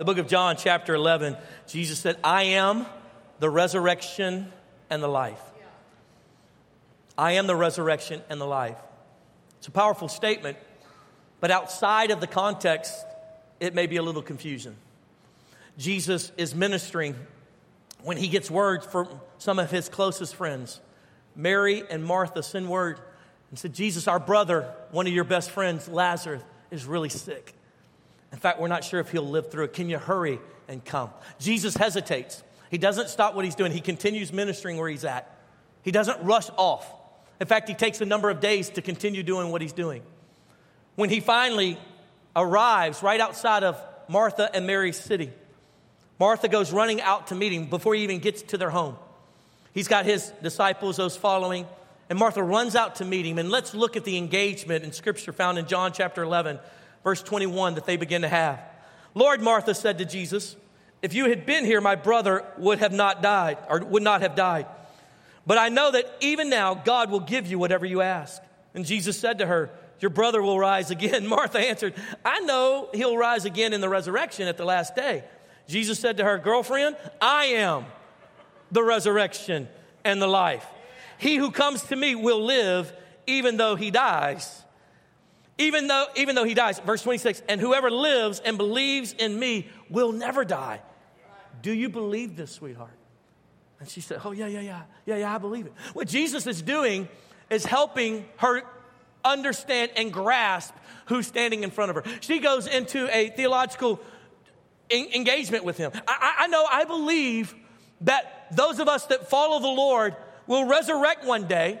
The book of John, chapter 11, Jesus said, I am the resurrection and the life. I am the resurrection and the life. It's a powerful statement, but outside of the context, it may be a little confusion. Jesus is ministering when he gets word from some of his closest friends. Mary and Martha send word and said, Jesus, our brother, one of your best friends, Lazarus, is really sick. In fact, we're not sure if he'll live through it. Can you hurry and come? Jesus hesitates. He doesn't stop what he's doing, he continues ministering where he's at. He doesn't rush off. In fact, he takes a number of days to continue doing what he's doing. When he finally arrives right outside of Martha and Mary's city, Martha goes running out to meet him before he even gets to their home. He's got his disciples, those following, and Martha runs out to meet him. And let's look at the engagement in scripture found in John chapter 11, verse 21 that they begin to have. Lord, Martha said to Jesus, if you had been here, my brother would have not died, or would not have died. But I know that even now God will give you whatever you ask. And Jesus said to her, Your brother will rise again. Martha answered, I know he'll rise again in the resurrection at the last day. Jesus said to her, Girlfriend, I am the resurrection and the life. He who comes to me will live even though he dies even though, even though he dies. Verse 26, and whoever lives and believes in me will never die. Do you believe this, sweetheart? And she said, Oh, yeah, yeah, yeah, yeah, yeah, I believe it. What Jesus is doing is helping her understand and grasp who's standing in front of her. She goes into a theological engagement with him. I, I know, I believe that those of us that follow the Lord will resurrect one day.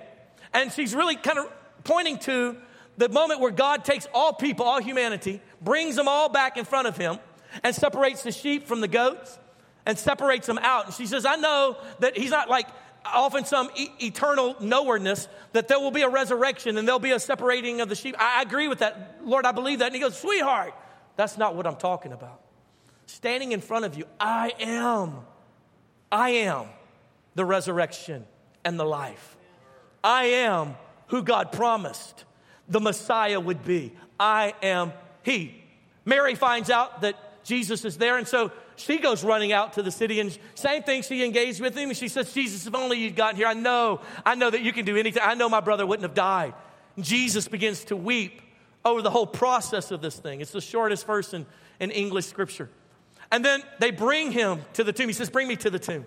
And she's really kind of pointing to the moment where God takes all people, all humanity, brings them all back in front of him and separates the sheep from the goats and separates them out. And she says, I know that he's not like off in some e- eternal nowhereness, that there will be a resurrection and there'll be a separating of the sheep. I, I agree with that. Lord, I believe that. And he goes, Sweetheart, that's not what I'm talking about. Standing in front of you, I am, I am the resurrection and the life. I am who God promised the Messiah would be. I am He. Mary finds out that Jesus is there, and so she goes running out to the city, and same thing, she engaged with him, and she says, Jesus, if only you'd gotten here, I know, I know that you can do anything. I know my brother wouldn't have died. And Jesus begins to weep over the whole process of this thing. It's the shortest verse in, in English scripture. And then they bring him to the tomb. He says, Bring me to the tomb.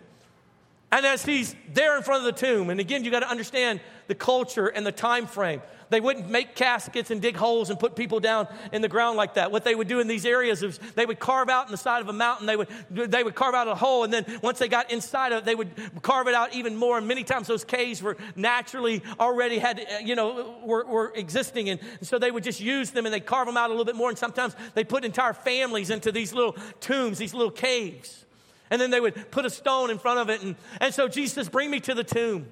And as he's there in front of the tomb, and again, you got to understand the culture and the time frame. They wouldn't make caskets and dig holes and put people down in the ground like that. What they would do in these areas is they would carve out in the side of a mountain, they would, they would carve out a hole, and then once they got inside of it, they would carve it out even more. And many times those caves were naturally already had, eh, you know, were, were existing. And so they would just use them and they carve them out a little bit more. And sometimes they put entire families into these little tombs, these little caves. And then they would put a stone in front of it. And, and so Jesus says, Bring me to the tomb.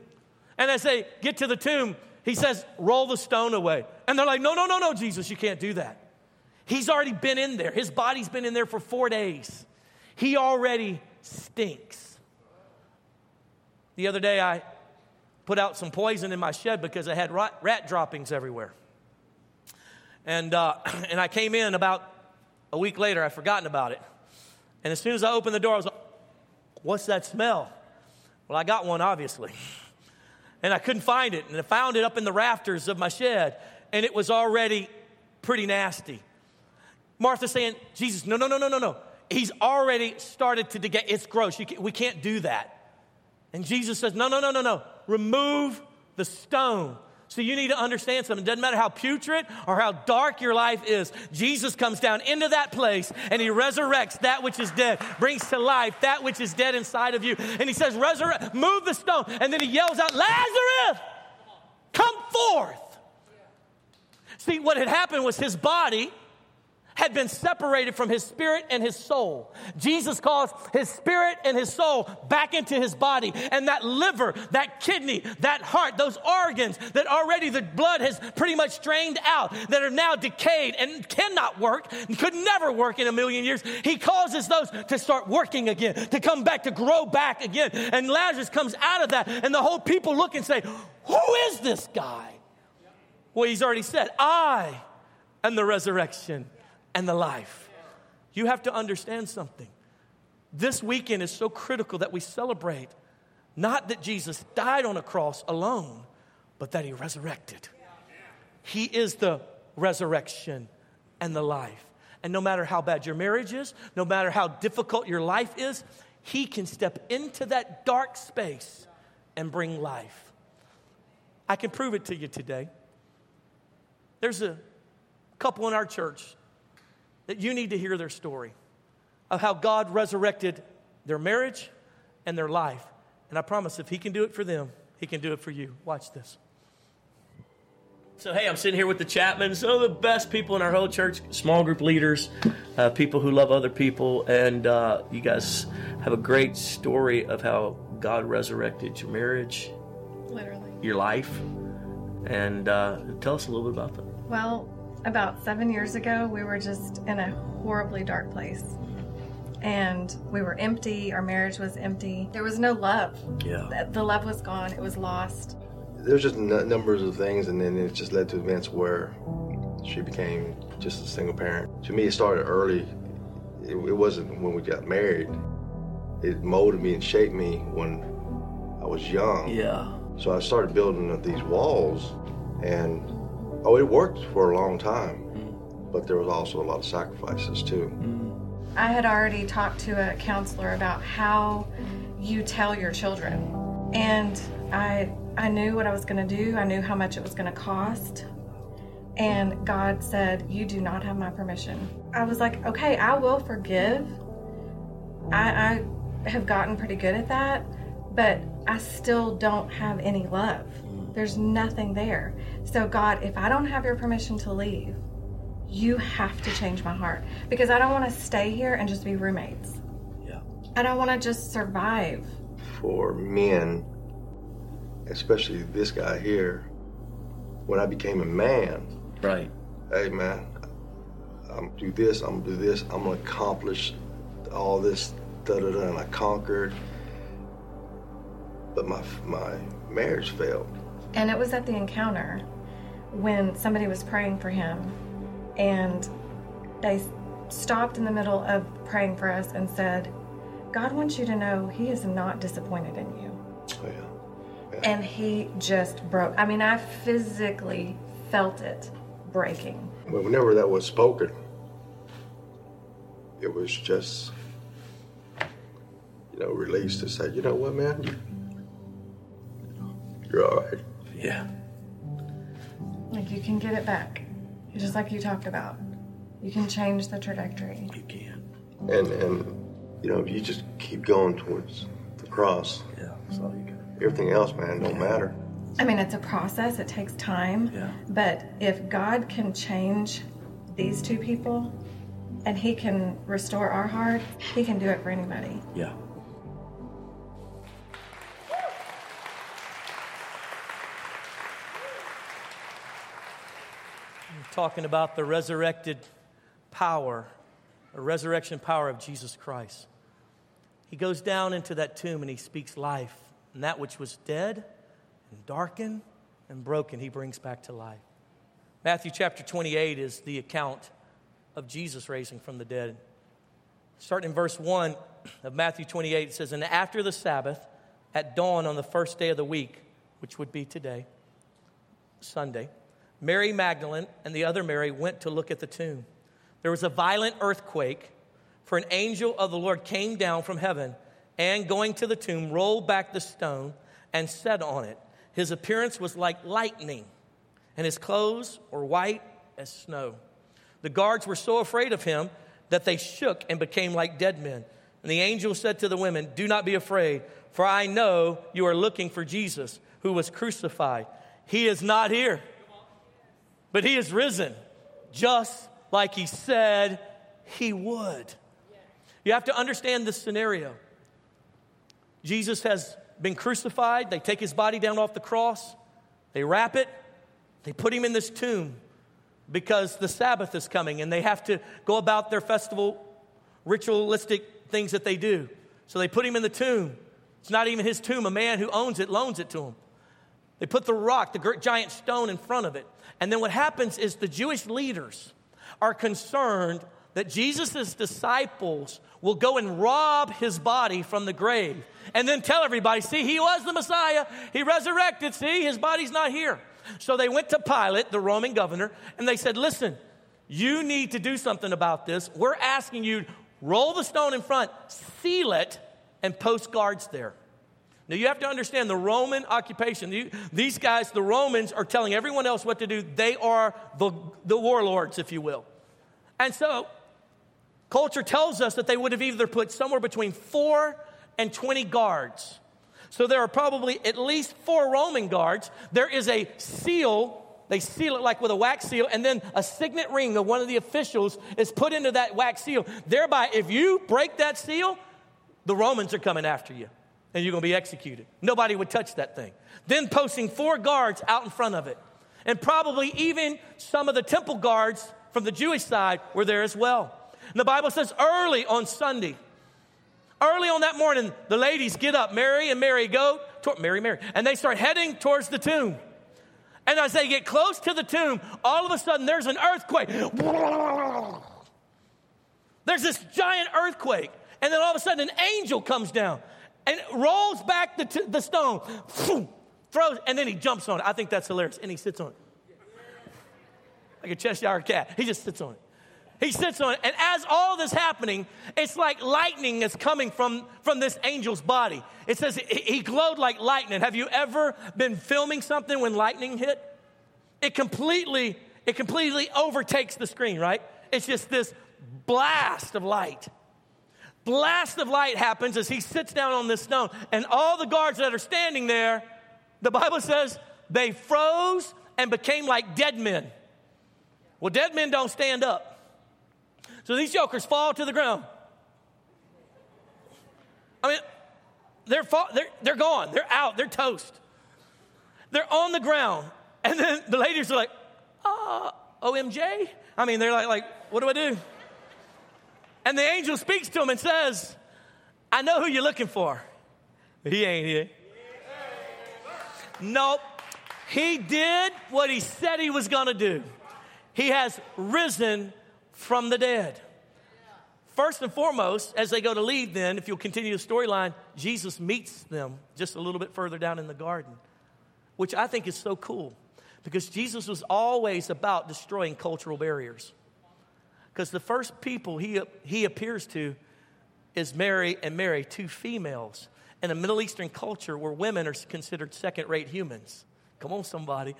And as they get to the tomb, he says, roll the stone away. And they're like, no, no, no, no, Jesus, you can't do that. He's already been in there. His body's been in there for four days. He already stinks. The other day, I put out some poison in my shed because I had rat, rat droppings everywhere. And, uh, and I came in about a week later, I'd forgotten about it. And as soon as I opened the door, I was like, what's that smell? Well, I got one, obviously and I couldn't find it. And I found it up in the rafters of my shed, and it was already pretty nasty. Martha saying, Jesus, no, no, no, no, no, no. He's already started to decay. It's gross. Can, we can't do that. And Jesus says, no, no, no, no, no. Remove the stone. So you need to understand something. It doesn't matter how putrid or how dark your life is. Jesus comes down into that place and he resurrects that which is dead, brings to life that which is dead inside of you. And he says, resurrect, move the stone. And then he yells out, Lazarus, come forth. See, what had happened was his body had been separated from his spirit and his soul. Jesus calls his spirit and his soul back into his body. And that liver, that kidney, that heart, those organs that already the blood has pretty much drained out, that are now decayed and cannot work, could never work in a million years, he causes those to start working again, to come back, to grow back again. And Lazarus comes out of that, and the whole people look and say, Who is this guy? Well, he's already said, I am the resurrection and the life. You have to understand something. This weekend is so critical that we celebrate not that Jesus died on a cross alone, but that he resurrected. He is the resurrection and the life. And no matter how bad your marriage is, no matter how difficult your life is, he can step into that dark space and bring life. I can prove it to you today. There's a couple in our church that you need to hear their story of how God resurrected their marriage and their life. And I promise if He can do it for them, He can do it for you. Watch this. So, hey, I'm sitting here with the Chapmans, some of the best people in our whole church, small group leaders, uh, people who love other people, and uh, you guys have a great story of how God resurrected your marriage, literally, your life, and uh, tell us a little bit about that. Well, about seven years ago, we were just in a horribly dark place. And we were empty. Our marriage was empty. There was no love. Yeah. The love was gone. It was lost. There's just n- numbers of things, and then it just led to events where she became just a single parent. To me, it started early. It, it wasn't when we got married. It molded me and shaped me when I was young. Yeah. So I started building up these walls, and oh, it worked for a long time. Mm. But there was also a lot of sacrifices too. Mm. I had already talked to a counselor about how you tell your children. And I I knew what I was going to do. I knew how much it was going to cost. And God said, "You do not have my permission." I was like, "Okay, I will forgive." I, I have gotten pretty good at that, but I still don't have any love. There's nothing there. So God, if I don't have your permission to leave, you have to change my heart because I don't want to stay here and just be roommates. Yeah. I don't want to just survive. For men, especially this guy here, when I became a man, Right. hey man, I'm gonna do this, I'm gonna do this, I'm gonna accomplish all this, da da da, and I conquered. But my my marriage failed. And it was at the encounter when somebody was praying for him and they stopped in the middle of praying for us and said, God wants you to know he is not disappointed in you. Oh, yeah. And he just broke. I mean, I physically felt it breaking. But whenever that was spoken, it was just, you know, released to say, you know what, man, you're all right. Yeah. Like you can get it back. Just like you talked about. You can change the trajectory. You can. And and you know, if you just keep going towards the cross, Yeah. That's all you can. everything else, man, don't matter. I mean, it's a process, it takes time. Yeah. But if God can change these two people and He can restore our heart, He can do it for anybody. Yeah. Talking about the resurrected power, the resurrection power of Jesus Christ. He goes down into that tomb and he speaks life, and that which was dead and darkened and broken, he brings back to life. Matthew chapter 28 is the account of Jesus raising from the dead. Starting in verse 1 of Matthew 28, it says, And after the Sabbath, at dawn on the first day of the week, which would be today, Sunday, Mary Magdalene and the other Mary went to look at the tomb. There was a violent earthquake, for an angel of the Lord came down from heaven and, going to the tomb, rolled back the stone and sat on it. His appearance was like lightning, and his clothes were white as snow. The guards were so afraid of him that they shook and became like dead men. And the angel said to the women, Do not be afraid, for I know you are looking for Jesus, who was crucified. He is not here, but he is risen, just like he said he would. You have to understand this scenario. Jesus has been crucified. They take his body down off the cross, they wrap it, they put him in this tomb because the Sabbath is coming and they have to go about their festival ritualistic things that they do. So they put him in the tomb. It's not even his tomb, a man who owns it loans it to him. They put the rock, the giant stone in front of it. And then what happens is the Jewish leaders are concerned that Jesus' disciples will go and rob his body from the grave and then tell everybody, see, he was the Messiah. He resurrected. See, his body's not here. So they went to Pilate, the Roman governor, and they said, listen, you need to do something about this. We're asking you, roll the stone in front, seal it, and post guards there. Now you have to understand the Roman occupation. These guys, the Romans, are telling everyone else what to do. They are the, the warlords, if you will. And so culture tells us that they would have either put somewhere between four and 20 guards. So there are probably at least four Roman guards. There is a seal. They seal it like with a wax seal, and then a signet ring of one of the officials is put into that wax seal. Thereby, if you break that seal, the Romans are coming after you and you're going to be executed. Nobody would touch that thing. Then posting four guards out in front of it. And probably even some of the temple guards from the Jewish side were there as well. And the Bible says early on Sunday, early on that morning, the ladies get up, Mary and Mary go, to, Mary, Mary, and they start heading towards the tomb. And as they get close to the tomb, all of a sudden there's an earthquake. There's this giant earthquake. And then all of a sudden an angel comes down and rolls back the, t- the stone, throws, and then he jumps on it. I think that's hilarious. And he sits on it. Like a Cheshire cat. He just sits on it. He sits on it. And as all this happening, it's like lightning is coming from, from this angel's body. It says he glowed like lightning. Have you ever been filming something when lightning hit? It completely, it completely overtakes the screen, right? It's just this blast of light blast of light happens as he sits down on this stone. And all the guards that are standing there, the Bible says they froze and became like dead men. Well, dead men don't stand up. So these jokers fall to the ground. I mean, they're, fall, they're, they're gone. They're out. They're toast. They're on the ground. And then the ladies are like, uh, OMJ? I mean, they're like, like, what do I do? And the angel speaks to him and says, I know who you're looking for. He ain't here. Nope. He did what he said he was going to do. He has risen from the dead. First and foremost, as they go to leave, then, if you'll continue the storyline, Jesus meets them just a little bit further down in the garden, which I think is so cool because Jesus was always about destroying cultural barriers. Because the first people he, he appears to is Mary and Mary, two females in a Middle Eastern culture where women are considered second rate humans. Come on, somebody.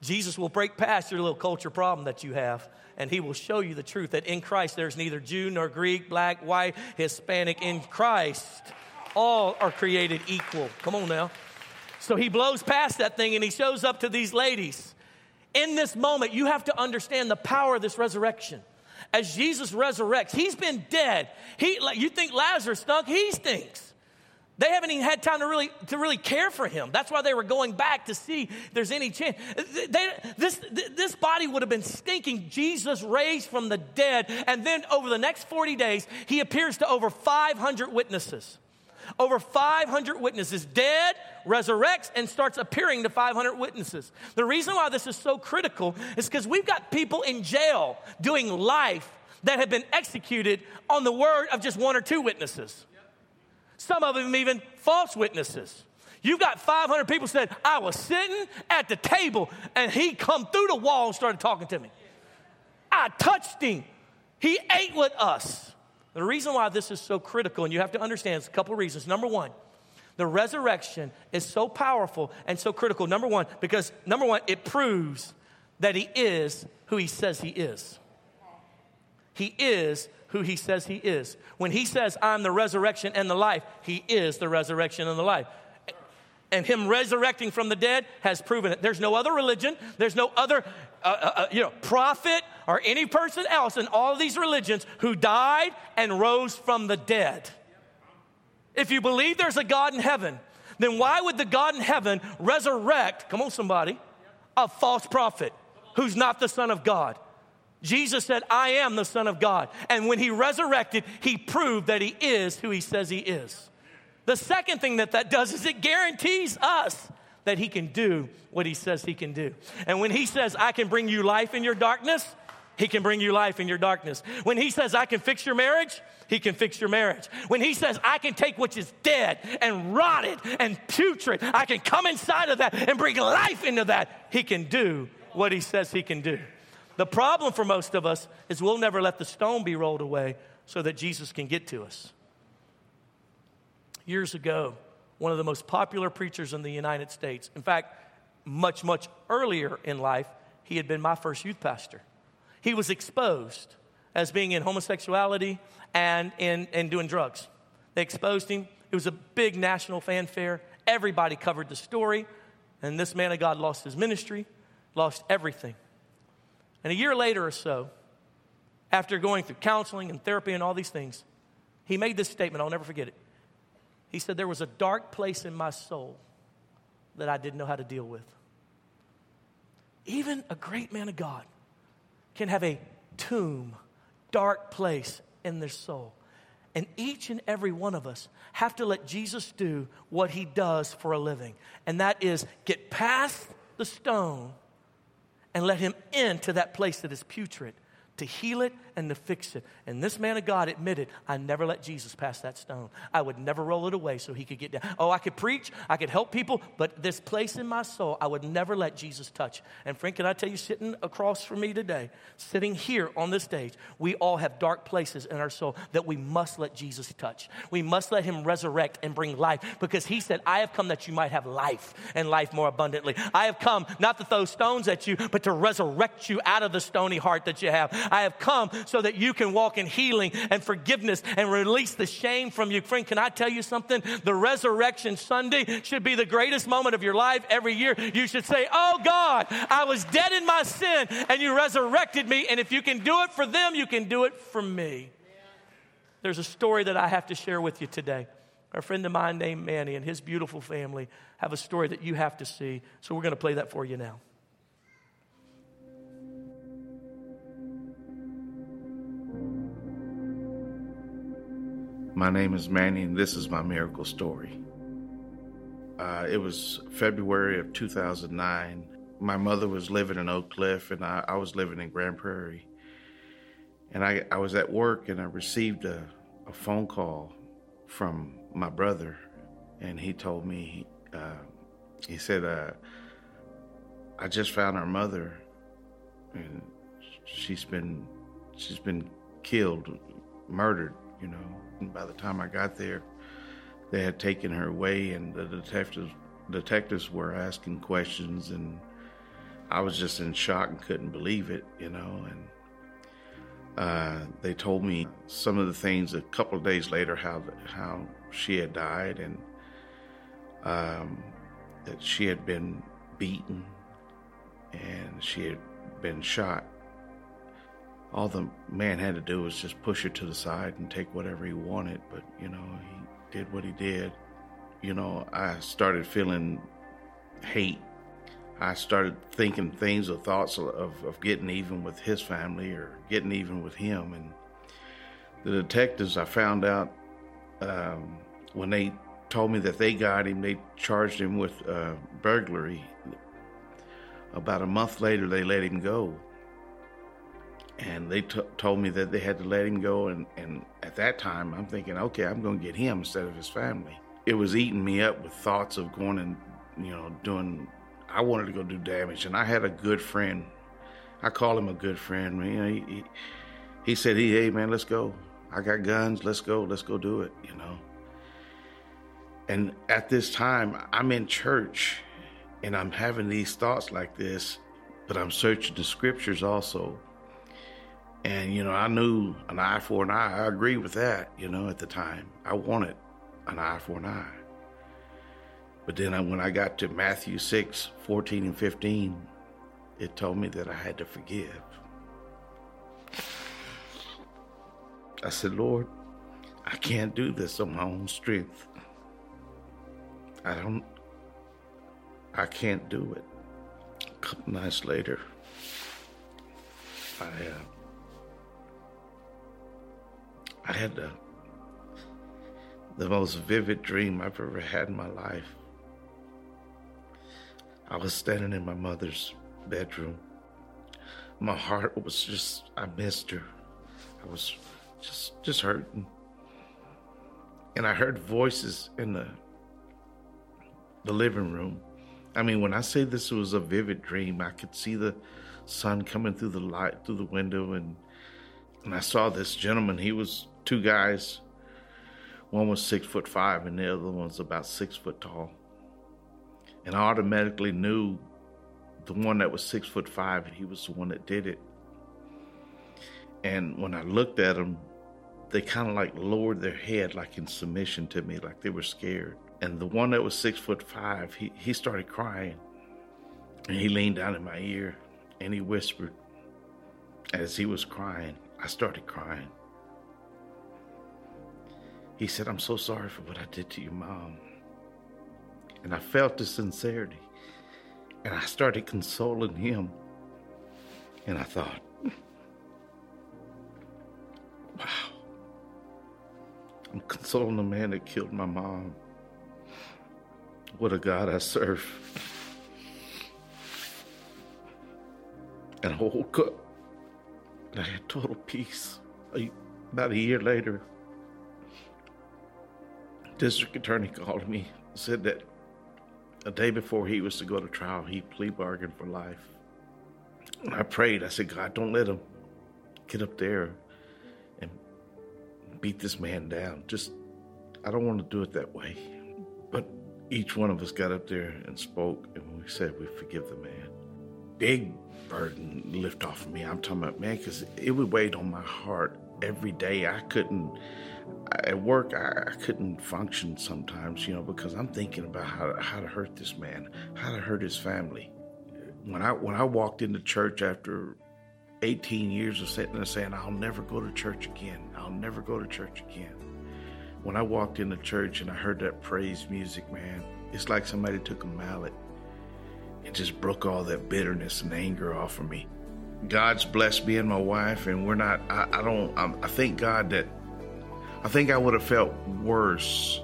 Jesus will break past your little culture problem that you have, and he will show you the truth that in Christ there's neither Jew nor Greek, black, white, Hispanic. In Christ, all are created equal. Come on now. So he blows past that thing and he shows up to these ladies. In this moment, you have to understand the power of this resurrection as Jesus resurrects, he's been dead. He, like, you think Lazarus stunk? He stinks. They haven't even had time to really, to really care for him. That's why they were going back to see if there's any chance. They, this, this body would have been stinking. Jesus raised from the dead. And then over the next 40 days, he appears to over 500 witnesses. Over 500 witnesses, dead, resurrects, and starts appearing to 500 witnesses. The reason why this is so critical is because we've got people in jail doing life that have been executed on the word of just one or two witnesses. Some of them even false witnesses. You've got 500 people said, I was sitting at the table and he come through the wall and started talking to me. I touched him. He ate with us. The reason why this is so critical, and you have to understand, is a couple reasons. Number one, the resurrection is so powerful and so critical. Number one, because number one, it proves that he is who he says he is. He is who he says he is. When he says, I'm the resurrection and the life, he is the resurrection and the life. And him resurrecting from the dead has proven it. There's no other religion, there's no other uh, uh, uh, you know, prophet or any person else in all these religions who died and rose from the dead. If you believe there's a God in heaven, then why would the God in heaven resurrect, come on, somebody, a false prophet who's not the Son of God? Jesus said, I am the Son of God. And when he resurrected, he proved that he is who he says he is. The second thing that that does is it guarantees us that he can do what he says he can do. And when he says, I can bring you life in your darkness, He can bring you life in your darkness. When He says, I can fix your marriage, He can fix your marriage. When He says, I can take what is dead and rotted and putrid, I can come inside of that and bring life into that, He can do what He says He can do. The problem for most of us is we'll never let the stone be rolled away so that Jesus can get to us. Years ago, one of the most popular preachers in the United States, in fact, much, much earlier in life, he had been my first youth pastor. He was exposed as being in homosexuality and in, in doing drugs. They exposed him. It was a big national fanfare. Everybody covered the story. And this man of God lost his ministry, lost everything. And a year later or so, after going through counseling and therapy and all these things, he made this statement. I'll never forget it. He said, There was a dark place in my soul that I didn't know how to deal with. Even a great man of God can have a tomb, dark place in their soul. And each and every one of us have to let Jesus do what he does for a living. And that is get past the stone and let him into that place that is putrid to heal it and to fix it. And this man of God admitted, I never let Jesus pass that stone. I would never roll it away so he could get down. Oh, I could preach, I could help people, but this place in my soul, I would never let Jesus touch. And friend, can I tell you, sitting across from me today, sitting here on this stage, we all have dark places in our soul that we must let Jesus touch. We must let him resurrect and bring life because he said, I have come that you might have life and life more abundantly. I have come not to throw stones at you, but to resurrect you out of the stony heart that you have. I have come so that you can walk in healing and forgiveness and release the shame from you. Friend, can I tell you something? The resurrection Sunday should be the greatest moment of your life every year. You should say, Oh God, I was dead in my sin and you resurrected me. And if you can do it for them, you can do it for me. There's a story that I have to share with you today. A friend of mine named Manny and his beautiful family have a story that you have to see. So we're going to play that for you now. My name is Manny, and this is my miracle story. Uh, it was February of 2009. My mother was living in Oak Cliff, and I, I was living in Grand Prairie. And I, I was at work, and I received a, a phone call from my brother, and he told me, uh, he said, uh, I just found our mother, and she's been, she's been killed, murdered, you know. And by the time I got there, they had taken her away, and the detectives detectives were asking questions, and I was just in shock and couldn't believe it, you know. And uh, they told me some of the things a couple of days later how how she had died, and um, that she had been beaten, and she had been shot all the man had to do was just push her to the side and take whatever he wanted. But, you know, he did what he did. You know, I started feeling hate. I started thinking things or thoughts of, of getting even with his family or getting even with him. And the detectives, I found out um, when they told me that they got him, they charged him with uh, burglary. About a month later, they let him go and they t- told me that they had to let him go. And, and at that time, I'm thinking, okay, I'm going to get him instead of his family. It was eating me up with thoughts of going and, you know, doing, I wanted to go do damage. And I had a good friend. I call him a good friend. You know, he, he, he said, hey, hey, man, let's go. I got guns. Let's go. Let's go do it, you know. And at this time, I'm in church and I'm having these thoughts like this, but I'm searching the scriptures also and, you know, I knew an eye for an eye. I agreed with that, you know, at the time. I wanted an eye for an eye. But then when I got to Matthew 6 14 and 15, it told me that I had to forgive. I said, Lord, I can't do this on my own strength. I don't, I can't do it. A couple nights later, I, uh, I had the, the most vivid dream I've ever had in my life. I was standing in my mother's bedroom. my heart was just, I missed her. I was just, just hurting. And I heard voices in the, the living room. I mean, when I say this was a vivid dream, I could see the sun coming through the light, through the window, and and I saw this gentleman. He was two guys. One was six foot five, and the other one was about six foot tall. And I automatically knew the one that was six foot five, he was the one that did it. And when I looked at them, they kind of like lowered their head, like in submission to me, like they were scared. And the one that was six foot five, he, he started crying. And he leaned down in my ear and he whispered, as he was crying, I started crying. He said, I'm so sorry for what I did to your mom. And I felt the sincerity. And I started consoling him. And I thought, wow, I'm consoling the man that killed my mom. What a God I serve. And I woke up and I had total peace. About a year later, district attorney called me, said that a day before he was to go to trial, he plea bargained for life. And I prayed. I said, God, don't let him get up there and beat this man down. Just, I don't want to do it that way. But each one of us got up there and spoke, and we said we forgive the man. Big burden lift off of me. I'm talking about, man, because it would weigh on my heart every day. I couldn't, at work, I, I, couldn't function sometimes, you know, because I'm thinking about how, to, how to hurt this man, how to hurt his family. When I, when I walked into church after 18 years of sitting there saying, I'll never go to church again, I'll never go to church again. When I walked into church and I heard that praise music, man, it's like somebody took a mallet and just broke all that bitterness and anger off of me. God's blessed me and my wife, and we're not. I, I don't. I, I thank God that. I think I would have felt worse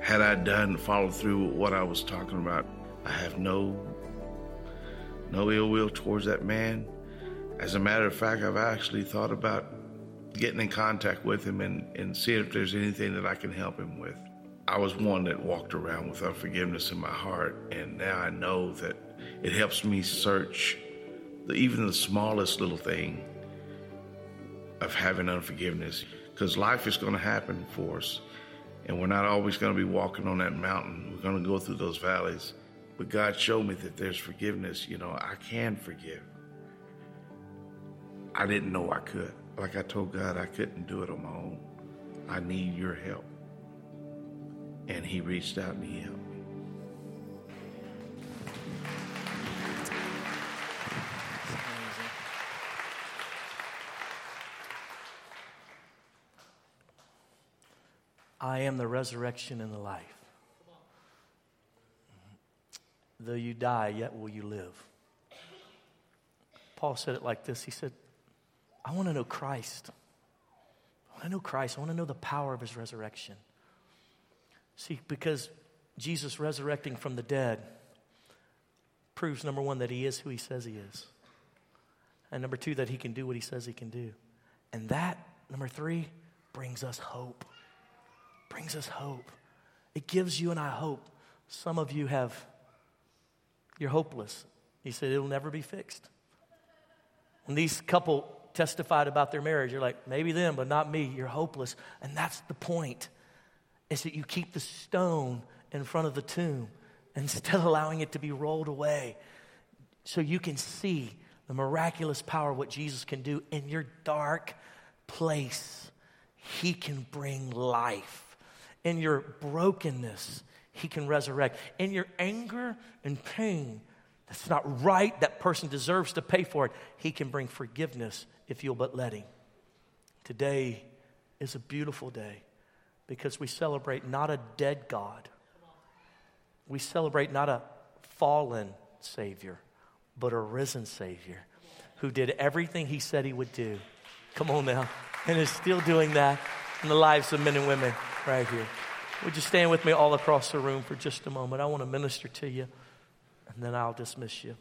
had I done followed through with what I was talking about. I have no no ill will towards that man. As a matter of fact, I've actually thought about getting in contact with him and, and seeing if there's anything that I can help him with. I was one that walked around with unforgiveness in my heart, and now I know that it helps me search even the smallest little thing of having unforgiveness. Because life is going to happen for us, and we're not always going to be walking on that mountain. We're going to go through those valleys. But God showed me that there's forgiveness. You know, I can forgive. I didn't know I could. Like I told God, I couldn't do it on my own. I need your help and he reached out and he helped I am the resurrection and the life. Though you die, yet will you live. Paul said it like this He said, I want to know Christ. I want to know Christ. I want to know the power of his resurrection. See, because Jesus resurrecting from the dead proves number one, that he is who he says he is. And number two, that he can do what he says he can do. And that, number three, brings us hope. Brings us hope. It gives you and I hope. Some of you have, you're hopeless. He said it'll never be fixed. When these couple testified about their marriage, you're like, maybe them, but not me. You're hopeless. And that's the point is that you keep the stone in front of the tomb instead of allowing it to be rolled away so you can see the miraculous power of what Jesus can do in your dark place. He can bring life. In your brokenness, He can resurrect. In your anger and pain, that's not right, that person deserves to pay for it. He can bring forgiveness if you'll but let Him. Today is a beautiful day because we celebrate not a dead God. We celebrate not a fallen Savior, but a risen Savior who did everything He said He would do. Come on now. And is still doing that in the lives of men and women right here. Would you stand with me all across the room for just a moment? I want to minister to you, and then I'll dismiss you.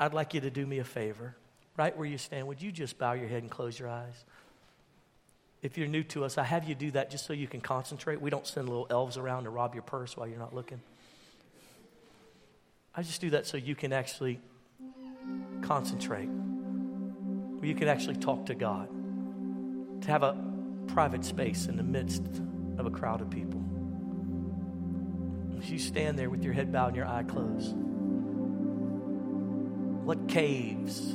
I'd like you to do me a favor. Right where you stand, would you just bow your head and close your eyes? If you're new to us, I have you do that just so you can concentrate. We don't send little elves around to rob your purse while you're not looking. I just do that so you can actually concentrate, you can actually talk to God, to have a private space in the midst of a crowd of people. As you stand there with your head bowed and your eye closed, what caves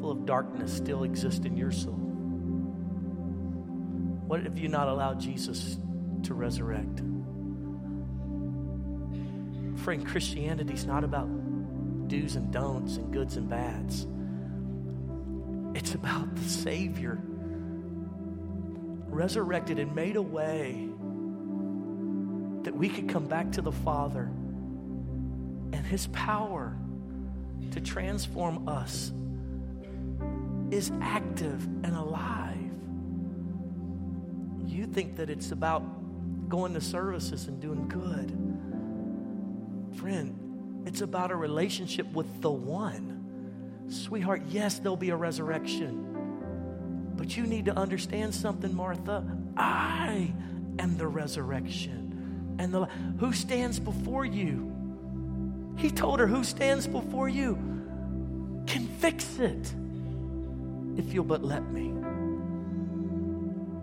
full of darkness still exist in your soul? What have you not allowed Jesus to resurrect? Friend, Christianity is not about do's and don'ts and goods and bads. It's about the Savior resurrected and made a way that we could come back to the Father and His power to transform us is active and alive. You think that it's about going to services and doing good. Friend, it's about a relationship with the one. Sweetheart, yes, there'll be a resurrection. But you need to understand something, Martha. I am the resurrection. And the who stands before you? He told her, Who stands before you can fix it if you'll but let me.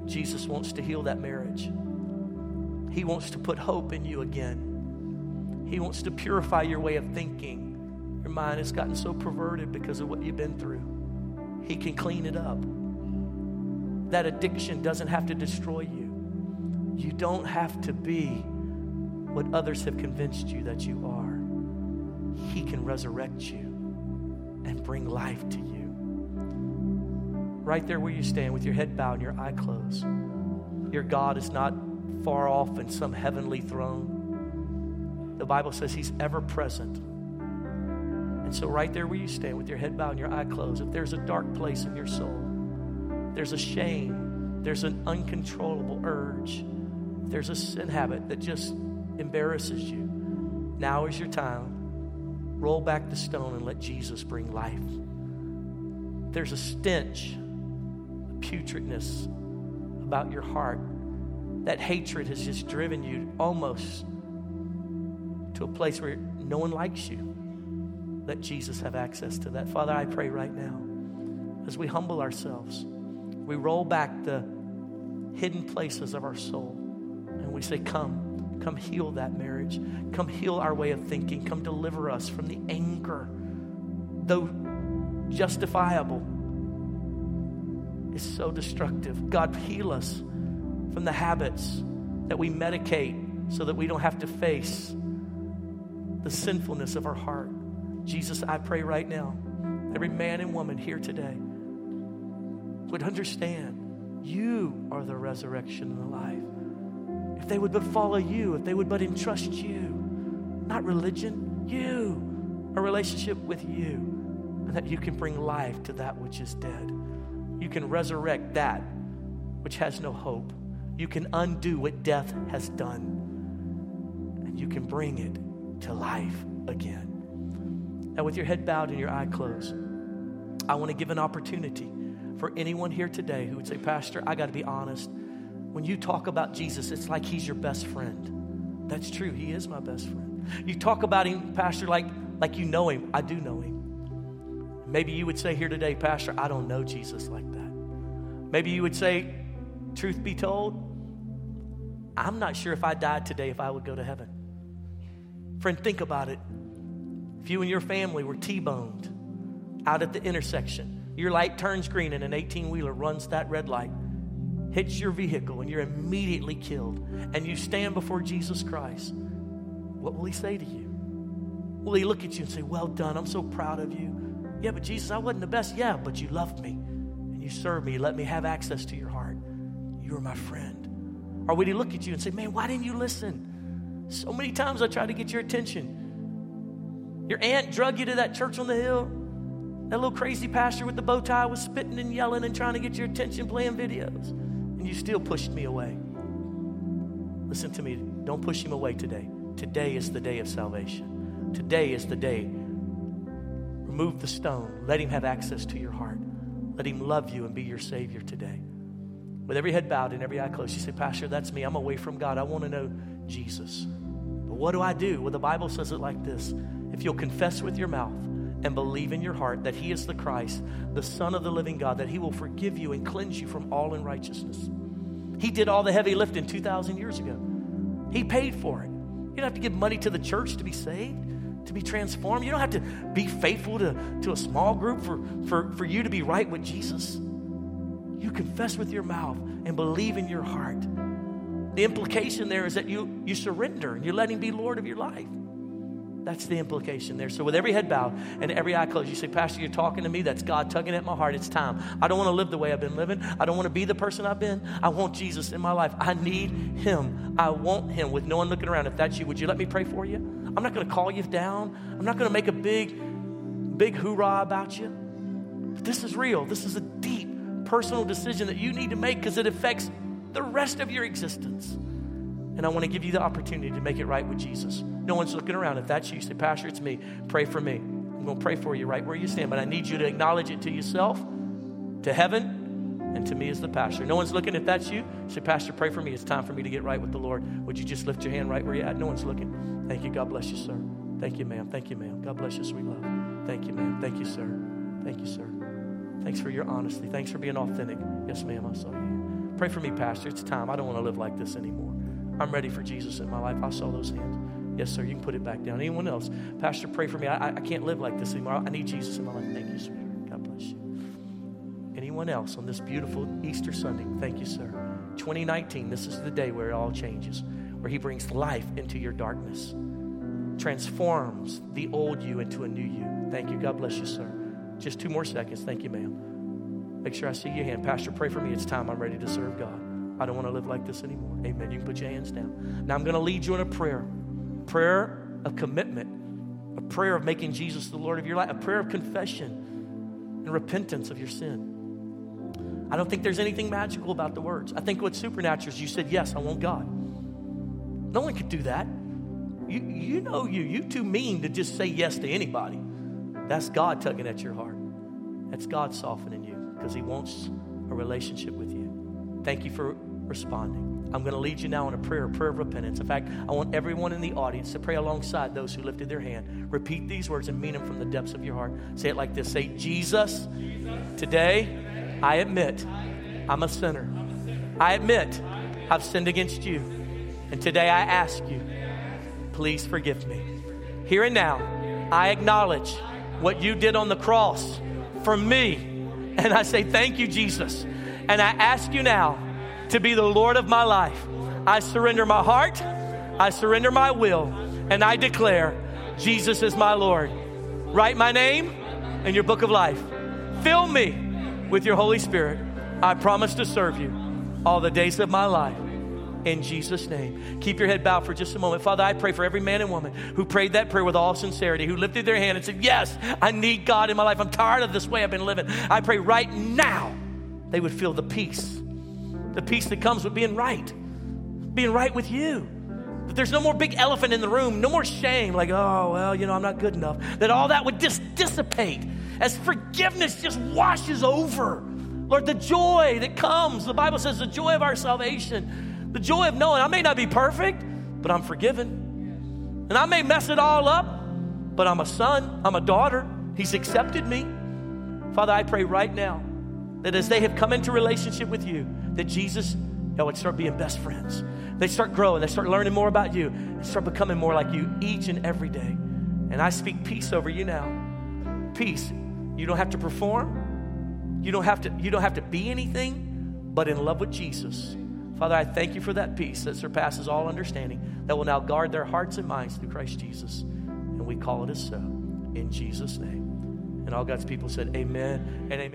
Jesus wants to heal that marriage. He wants to put hope in you again. He wants to purify your way of thinking. Your mind has gotten so perverted because of what you've been through. He can clean it up. That addiction doesn't have to destroy you. You don't have to be what others have convinced you that you are. He can resurrect you and bring life to you. Right there where you stand with your head bowed and your eye closed. Your God is not far off in some heavenly throne. The Bible says He's ever present. And so, right there where you stand with your head bowed and your eye closed, if there's a dark place in your soul, there's a shame, there's an uncontrollable urge, there's a sin habit that just embarrasses you, now is your time roll back the stone and let Jesus bring life. There's a stench, a putridness about your heart. That hatred has just driven you almost to a place where no one likes you. Let Jesus have access to that. Father, I pray right now, as we humble ourselves, we roll back the hidden places of our soul and we say, Come. Come heal that marriage. Come heal our way of thinking. Come deliver us from the anger, though justifiable, is so destructive. God, heal us from the habits that we medicate so that we don't have to face the sinfulness of our heart. Jesus, I pray right now, every man and woman here today would understand you are the resurrection and the life if they would but follow you, if they would but entrust you, not religion, you, a relationship with you, and that you can bring life to that which is dead. You can resurrect that which has no hope. You can undo what death has done, and you can bring it to life again. Now, with your head bowed and your eye closed, I want to give an opportunity for anyone here today who would say, Pastor, I got to be honest. When you talk about Jesus, it's like he's your best friend. That's true. He is my best friend. You talk about him, Pastor, like, like you know him. I do know him. Maybe you would say here today, Pastor, I don't know Jesus like that. Maybe you would say, truth be told, I'm not sure if I died today if I would go to heaven. Friend, think about it. If you and your family were T boned out at the intersection, your light turns green and an 18 wheeler runs that red light hits your vehicle and you're immediately killed, and you stand before Jesus Christ, what will he say to you? Will he look at you and say, Well done, I'm so proud of you? Yeah, but Jesus, I wasn't the best. Yeah, but you loved me and you served me. You let me have access to your heart. You are my friend. Or would he look at you and say, Man, why didn't you listen? So many times I tried to get your attention. Your aunt drug you to that church on the hill. That little crazy pastor with the bow tie was spitting and yelling and trying to get your attention playing videos and you still pushed me away. Listen to me. Don't push him away today. Today is the day of salvation. Today is the day Remove the stone. Let him have access to your heart. Let him love you and be your Savior today. With every head bowed and every eye closed, you say, Pastor, that's me. I'm away from God. I want to know Jesus. But what do I do? Well, the Bible says it like this If you'll confess with your mouth and believe in your heart that He is the Christ, the Son of the living God, that He will forgive you and cleanse you from all unrighteousness. He did all the heavy lifting 2,000 years ago. He paid for it. You don't have to give money to the church to be saved, to be transformed. You don't have to be faithful to, to a small group for, for, for you to be right with Jesus. You confess with your mouth and believe in your heart. The implication there is that you, you surrender and you let Him be Lord of your life. That's the implication there. So, with every head bowed and every eye closed, you say, Pastor, you're talking to me. That's God tugging at my heart. It's time. I don't want to live the way I've been living. I don't want to be the person I've been. I want Jesus in my life. I need Him. I want Him with no one looking around. If that's you, would you let me pray for you? I'm not going to call you down. I'm not going to make a big, big hoorah about you. But this is real. This is a deep personal decision that you need to make because it affects the rest of your existence. And I want to give you the opportunity to make it right with Jesus. No one's looking around. If that's you, say, Pastor, it's me. Pray for me. I'm going to pray for you right where you stand. But I need you to acknowledge it to yourself, to heaven, and to me as the pastor. No one's looking. If that's you, say, Pastor, pray for me. It's time for me to get right with the Lord. Would you just lift your hand right where you're at? No one's looking. Thank you. God bless you, sir. Thank you, ma'am. Thank you, ma'am. God bless you, sweet love. Thank you, ma'am. Thank you, sir. Thank you, sir. Thanks for your honesty. Thanks for being authentic. Yes, ma'am. I saw you. Pray for me, Pastor. It's time. I don't want to live like this anymore. I'm ready for Jesus in my life. I saw those hands. Yes, sir. You can put it back down. Anyone else? Pastor, pray for me. I, I can't live like this anymore. I need Jesus in my life. Thank you, sweetheart. God bless you. Anyone else on this beautiful Easter Sunday? Thank you, sir. 2019, this is the day where it all changes, where He brings life into your darkness, transforms the old you into a new you. Thank you. God bless you, sir. Just two more seconds. Thank you, ma'am. Make sure I see your hand. Pastor, pray for me. It's time. I'm ready to serve God. I don't want to live like this anymore. Amen. You can put your hands down. Now I'm going to lead you in a prayer. Prayer of commitment, a prayer of making Jesus the Lord of your life, a prayer of confession and repentance of your sin. I don't think there's anything magical about the words. I think what's supernatural is you said, Yes, I want God. No one could do that. You, you know you. You too mean to just say yes to anybody. That's God tugging at your heart. That's God softening you because He wants a relationship with you. Thank you for responding. I'm going to lead you now in a prayer, a prayer of repentance. In fact, I want everyone in the audience to pray alongside those who lifted their hand. Repeat these words and mean them from the depths of your heart. Say it like this Say, Jesus, today I admit I'm a sinner. I admit I've sinned against you. And today I ask you, please forgive me. Here and now, I acknowledge what you did on the cross for me. And I say, Thank you, Jesus. And I ask you now to be the Lord of my life. I surrender my heart, I surrender my will, and I declare Jesus is my Lord. Write my name in your book of life. Fill me with your Holy Spirit. I promise to serve you all the days of my life. In Jesus' name. Keep your head bowed for just a moment. Father, I pray for every man and woman who prayed that prayer with all sincerity, who lifted their hand and said, Yes, I need God in my life. I'm tired of this way I've been living. I pray right now they would feel the peace, the peace that comes with being right, being right with you. That there's no more big elephant in the room, no more shame, like, oh, well, you know, I'm not good enough. That all that would just dissipate as forgiveness just washes over. Lord, the joy that comes, the Bible says, the joy of our salvation the joy of knowing I may not be perfect, but I'm forgiven. And I may mess it all up, but I'm a son, I'm a daughter. He's accepted me. Father, I pray right now that as they have come into relationship with you, that Jesus, they would start being best friends. They start growing, they start learning more about you, and start becoming more like you each and every day. And I speak peace over you now. Peace. You don't have to perform. You don't have to, you don't have to be anything, but in love with Jesus. Father, I thank you for that peace that surpasses all understanding that will now guard their hearts and minds through Christ Jesus. And we call it as so in Jesus' name. And all God's people said, Amen and amen.